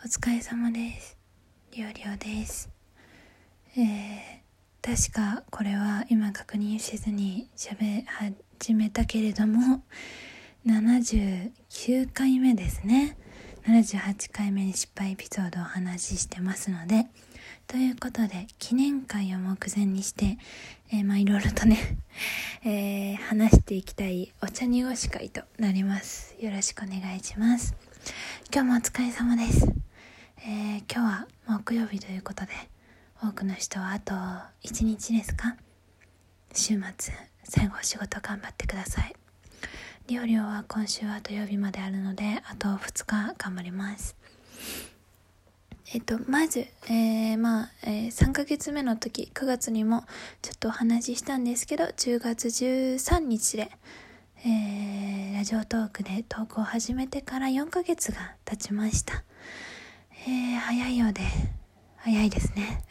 お疲れ様です。りょうりょうです。えー、確かこれは今確認せずに喋り始めたけれども、79回目ですね。78回目に失敗エピソードをお話ししてますので、ということで、記念会を目前にして、えー、まあいろいろとね、えー、話していきたいお茶濁し会となります。よろしくお願いします。今日もお疲れ様です。えー、今日は木曜日ということで、多くの人はあと1日ですか？週末、最後仕事頑張ってください。りょうりょうは今週は土曜日まであるので、あと2日頑張ります。えっと、まず、えー、まあ、えー、3ヶ月目の時、9月にもちょっとお話ししたんですけど、10月13日で、えー、ラジオトークで投稿を始めてから4ヶ月が経ちました。えー、早いようで、早いですね。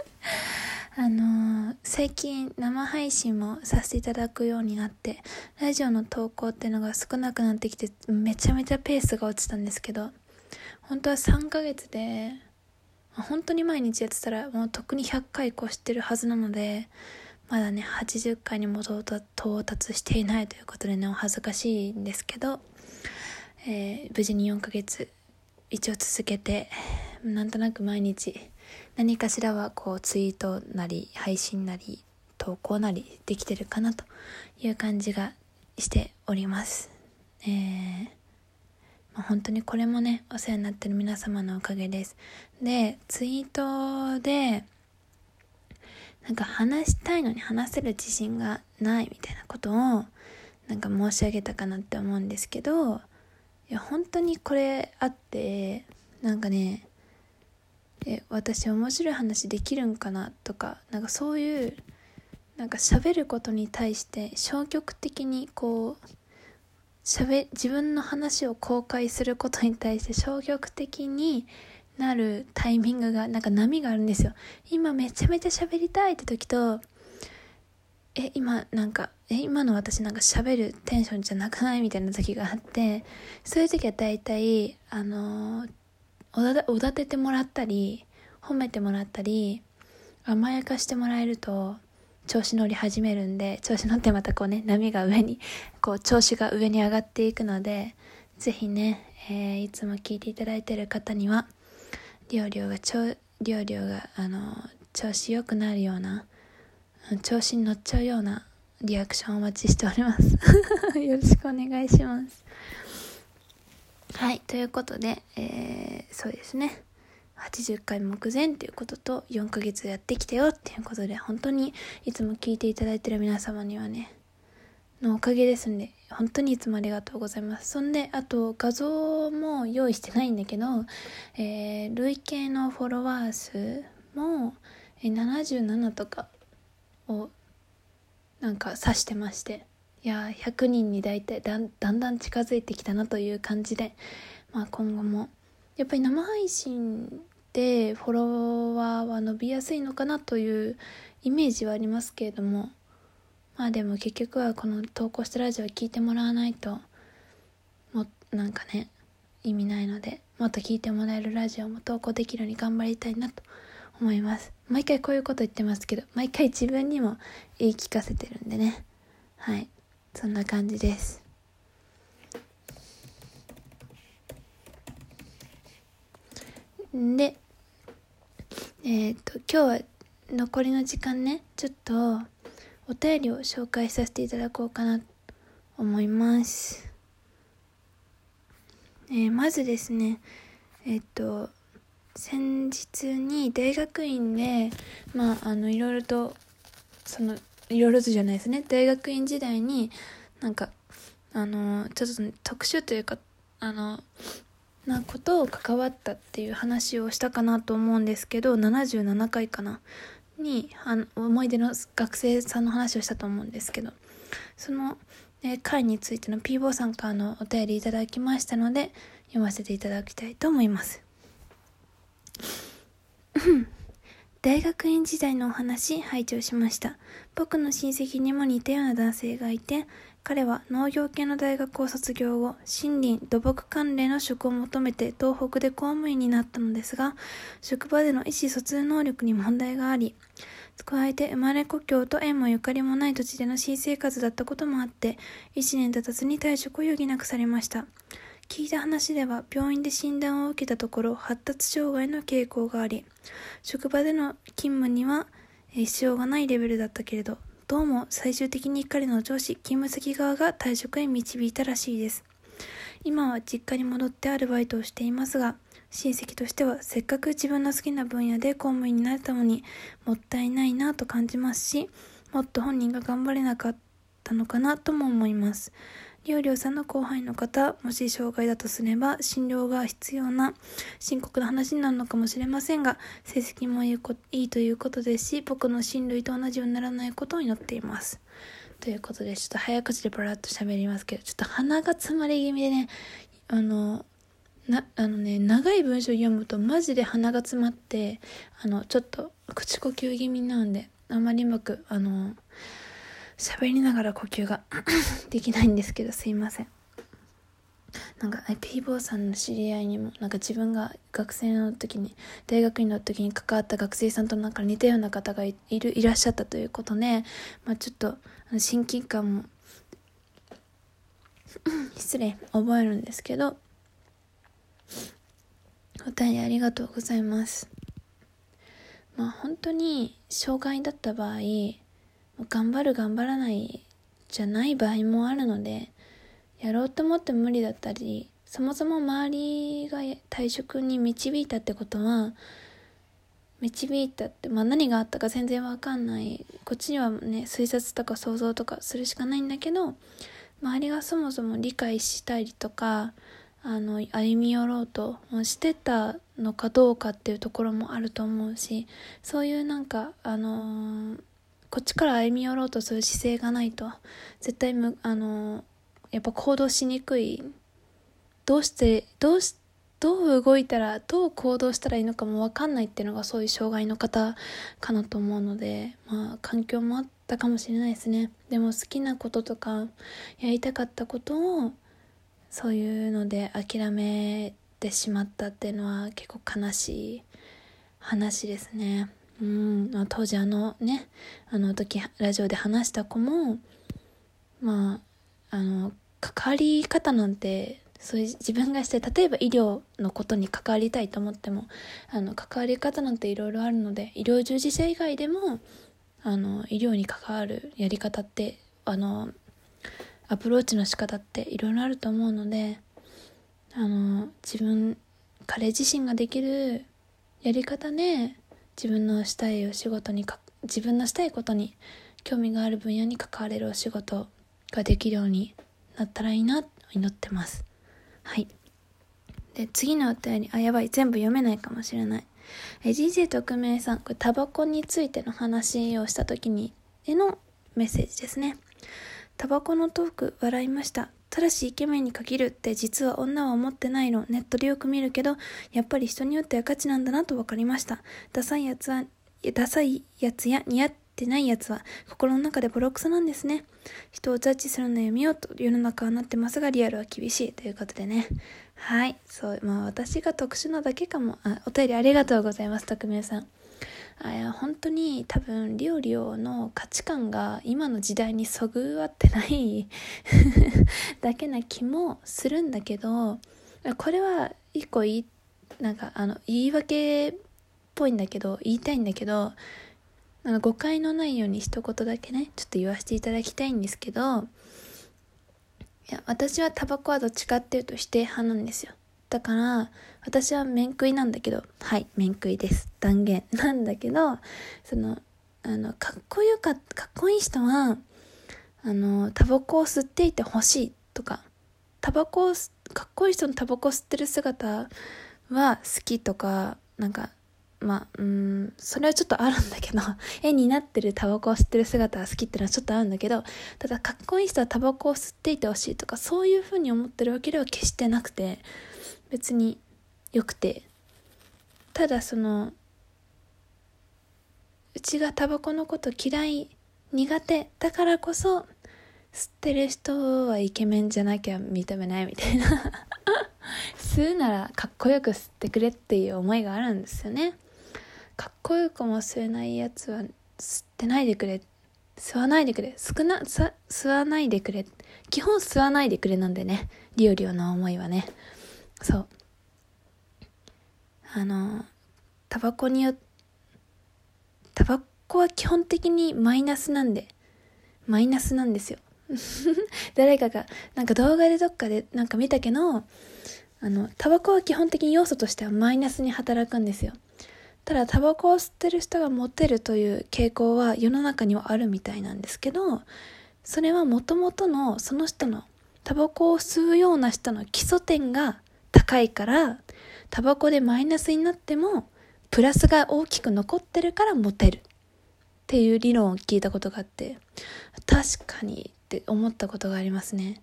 あのー、最近生配信もさせていただくようになって、ラジオの投稿っていうのが少なくなってきて、めちゃめちゃペースが落ちたんですけど、本当は3ヶ月で、本当に毎日やってたらもう特に100回越してるはずなので、まだね、80回にも到達していないということでね、お恥ずかしいんですけど、えー、無事に4ヶ月一応続けて、なんとなく毎日何かしらはこうツイートなり配信なり投稿なりできてるかなという感じがしております。えーまあ、本当にこれもね、お世話になってる皆様のおかげです。で、ツイートで、なんか話したいのに話せる自信がないみたいなことをなんか申し上げたかなって思うんですけど、いや、本当にこれあって、なんかね、え、私面白い話できるんかなとか、なんかそういう、なんか喋ることに対して消極的にこう、しゃべ自分の話を公開することに対して消極的になるタイミングがなんか波があるんですよ。今めちゃめちゃ喋りたいって時とえ今なんかえ今の私なんか喋るテンションじゃなくない？みたいな時があってそういう時は大体あのおだおだててもらったり褒めてもらったり甘やかしてもらえると調子乗り始めるんで、調子乗ってまたこうね、波が上に、こう調子が上に上がっていくので、ぜひね、えー、いつも聞いていただいてる方には、りょうりょうが、ちょ、りょうりょうが、あの、調子良くなるような、調子に乗っちゃうようなリアクションお待ちしております。よろしくお願いします。はい、ということで、えー、そうですね。80回目前っていうことと4ヶ月やってきたよっていうことで本当にいつも聞いていただいてる皆様にはねのおかげですんで本当にいつもありがとうございますそんであと画像も用意してないんだけど、えー、累計のフォロワー数も77とかをなんか指してましていや100人に大体だんだんだん近づいてきたなという感じで、まあ、今後もやっぱり生配信でフォロワーは伸びやすいのかなというイメージはありますけれどもまあでも結局はこの投稿したラジオを聞いてもらわないともなんかね意味ないのでもっと聞いてもらえるラジオも投稿できるように頑張りたいなと思います。毎回こういうこと言ってますけど毎回自分にも言い聞かせてるんでね。はい。そんな感じです。で、えっ、ー、と、今日は残りの時間ね、ちょっとお便りを紹介させていただこうかなと思います。えー、まずですね、えっ、ー、と、先日に大学院で、まあ、あの、いろいろと、その、いろいろとじゃないですね、大学院時代に、なんか、あの、ちょっと特殊というか、あの、なことを関わったっていう話をしたかなと思うんですけど77回かな。にあの思い出の学生さんの話をしたと思うんですけど。その、えー、回についての P 坊さんからのお便りいただきましたので読ませていただきたいと思います。大学院時代のお話拝聴しました僕の親戚にも似たような男性がいて彼は農業系の大学を卒業後、森林、土木関連の職を求めて東北で公務員になったのですが、職場での意思疎通能力に問題があり、加えて生まれ故郷と縁もゆかりもない土地での新生活だったこともあって、1年経たずに退職を余儀なくされました。聞いた話では病院で診断を受けたところ発達障害の傾向があり職場での勤務には必要がないレベルだったけれどどうも最終的に彼の上司勤務先側が退職へ導いたらしいです。今は実家に戻ってアルバイトをしていますが親戚としてはせっかく自分の好きな分野で公務員になれたのにもったいないなと感じますしもっと本人が頑張れなかったのかなとも思います。りょうりょうさんの後輩の方、もし障害だとすれば、診療が必要な深刻な話になるのかもしれませんが、成績もいいいいということですし、僕の親類と同じようにならないことを祈っています。ということで、ちょっと早口でバラッと喋りますけど、ちょっと鼻が詰まり気味でね、あの、な、あのね、長い文章読むとマジで鼻が詰まって、あの、ちょっと口呼吸気味なんで、あまりうまく、あの、喋りながら呼吸が できないんですけどすいません。なんかピーボーさんの知り合いにもなんか自分が学生の時に大学院の時に関わった学生さんとなんか似たような方がいるいらっしゃったということで、まあ、ちょっと親近感も 失礼覚えるんですけどお便りありがとうございます。まあ本当に障害だった場合頑張る頑張らないじゃない場合もあるのでやろうと思って無理だったりそもそも周りが退職に導いたってことは導いたって、まあ、何があったか全然わかんない。こっちにはね推察とか想像とかするしかないんだけど周りがそもそも理解したりとかあの歩み寄ろうとしてたのかどうかっていうところもあると思うしそういうなんかあのーこっちから歩み寄ろうとする姿勢がないと絶対むあのやっぱ行動しにくい。どうしてどうしどう動いたらどう行動したらいいのかも分かんないっていうのがそういう障害の方かなと思うのでまあ環境もあったかもしれないですね。でも好きなこととかやりたかったことをそういうので諦めてしまったっていうのは結構悲しい話ですね。うん、当時あのねあの時ラジオで話した子もまああの関わり方なんてそういう自分がして例えば医療のことに関わりたいと思ってもあの関わり方なんていろいろあるので医療従事者以外でもあの医療に関わるやり方ってあのアプローチの仕方っていろいろあると思う。のであの自分彼自身ができるやり方ね自分のしたいお仕事にか自分のしたいことに興味がある分野に関われるお仕事ができるようになったらいいなと祈ってます。はい。で次のお便りあやばい全部読めないかもしれない。え DJ 特命さんこれタバコについての話をした時にへのメッセージですね。タバコのトーク笑いました。ただしイケメンに限るって実は女は思ってないの。ネットでよく見るけど、やっぱり人によっては価値なんだなと分かりました。ダサいやつは、ダサいやつや似合ってないやつは心の中でボロクソなんですね。人をジャッジするのやめようと世の中はなってますがリアルは厳しいということでね。はい。そう、まあ私が特殊なだけかも。あ、お便りありがとうございます、匿名さん。あ本当に多分リオリオの価値観が今の時代にそぐわってない だけな気もするんだけどこれは一個いいなんかあの言い訳っぽいんだけど言いたいんだけどあの誤解のないように一言だけねちょっと言わせていただきたいんですけどいや私はタバコはどっちかっていうと否定派なんですよ。だから、私は面食いなんだけど、はい、面食いです。断言。なんだけど、その、あの、かっこよか、かっこいい人は、あの、タバコを吸っていてほしいとか、タバコを、かっこいい人のタバコ吸ってる姿は好きとか、なんか、まあ、うん、それはちょっとあるんだけど、絵になってるタバコを吸ってる姿が好きっていうのはちょっとあるんだけど、ただかっこいい人はタバコを吸っていてほしいとか、そういうふうに思ってるわけでは決してなくて、別に良くて。ただそのうちがタバコのこと嫌い苦手だからこそ吸ってる人はイケメンじゃなきゃ認めないみたいな。吸うならかっこよく吸ってくれっていう思いがあるんですよね。かっこよくも吸えないやつは吸ってないでくれ。吸わないでくれ。少なさ吸わないでくれ。基本吸わないでくれなんでね。リオリオの思いはね。そう。あのタバコによタバコは基本的にマイナスなんで。マイナスなんですよ。誰かがなんか動画でどっかでなんか見たけどあのタバコは基本的に要素としてはマイナスに働くんですよ。ただタバコを吸ってる人がモテるという傾向は世の中にはあるみたいなんですけどそれはもともとのその人のタバコを吸うような人の基礎点が高いからタバコでマイナスになってもプラスが大きく残ってるからモテる。っていう理論を聞いたことがあって確かにって思ったことがありますね。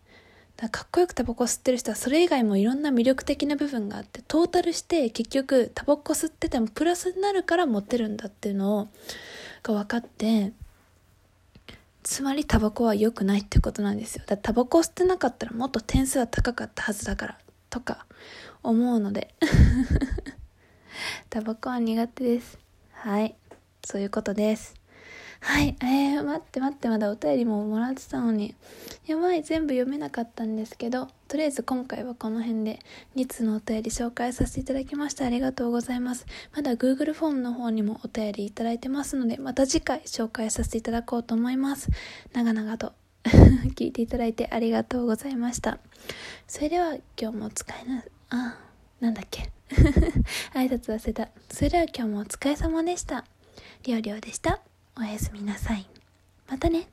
だかかっこよくタバコ吸ってる人はそれ以外もいろんな魅力的な部分があってトータルして結局タバコ吸っててもプラスになるからモテるんだっていうのをが分かってつまりタバコは良くないってことなんですよ。だタバコを吸ってなかったらもっと点数は高かったはずだからとか思うので。タバコは苦手です。はい。そういうことですはい。えー、待って待って、まだお便りももらってたのに。やばい、全部読めなかったんですけど、とりあえず今回はこの辺で2通のお便り紹介させていただきました。ありがとうございます。まだ Google フォームの方にもお便りいただいてますので、また次回紹介させていただこうと思います。長々と 聞いていただいてありがとうございました。それでは今日もお疲れな、あ、なんだっけ。挨拶忘れた。それでは今日もお疲れ様でした。りょうりょうでした。おやすみなさい。またね。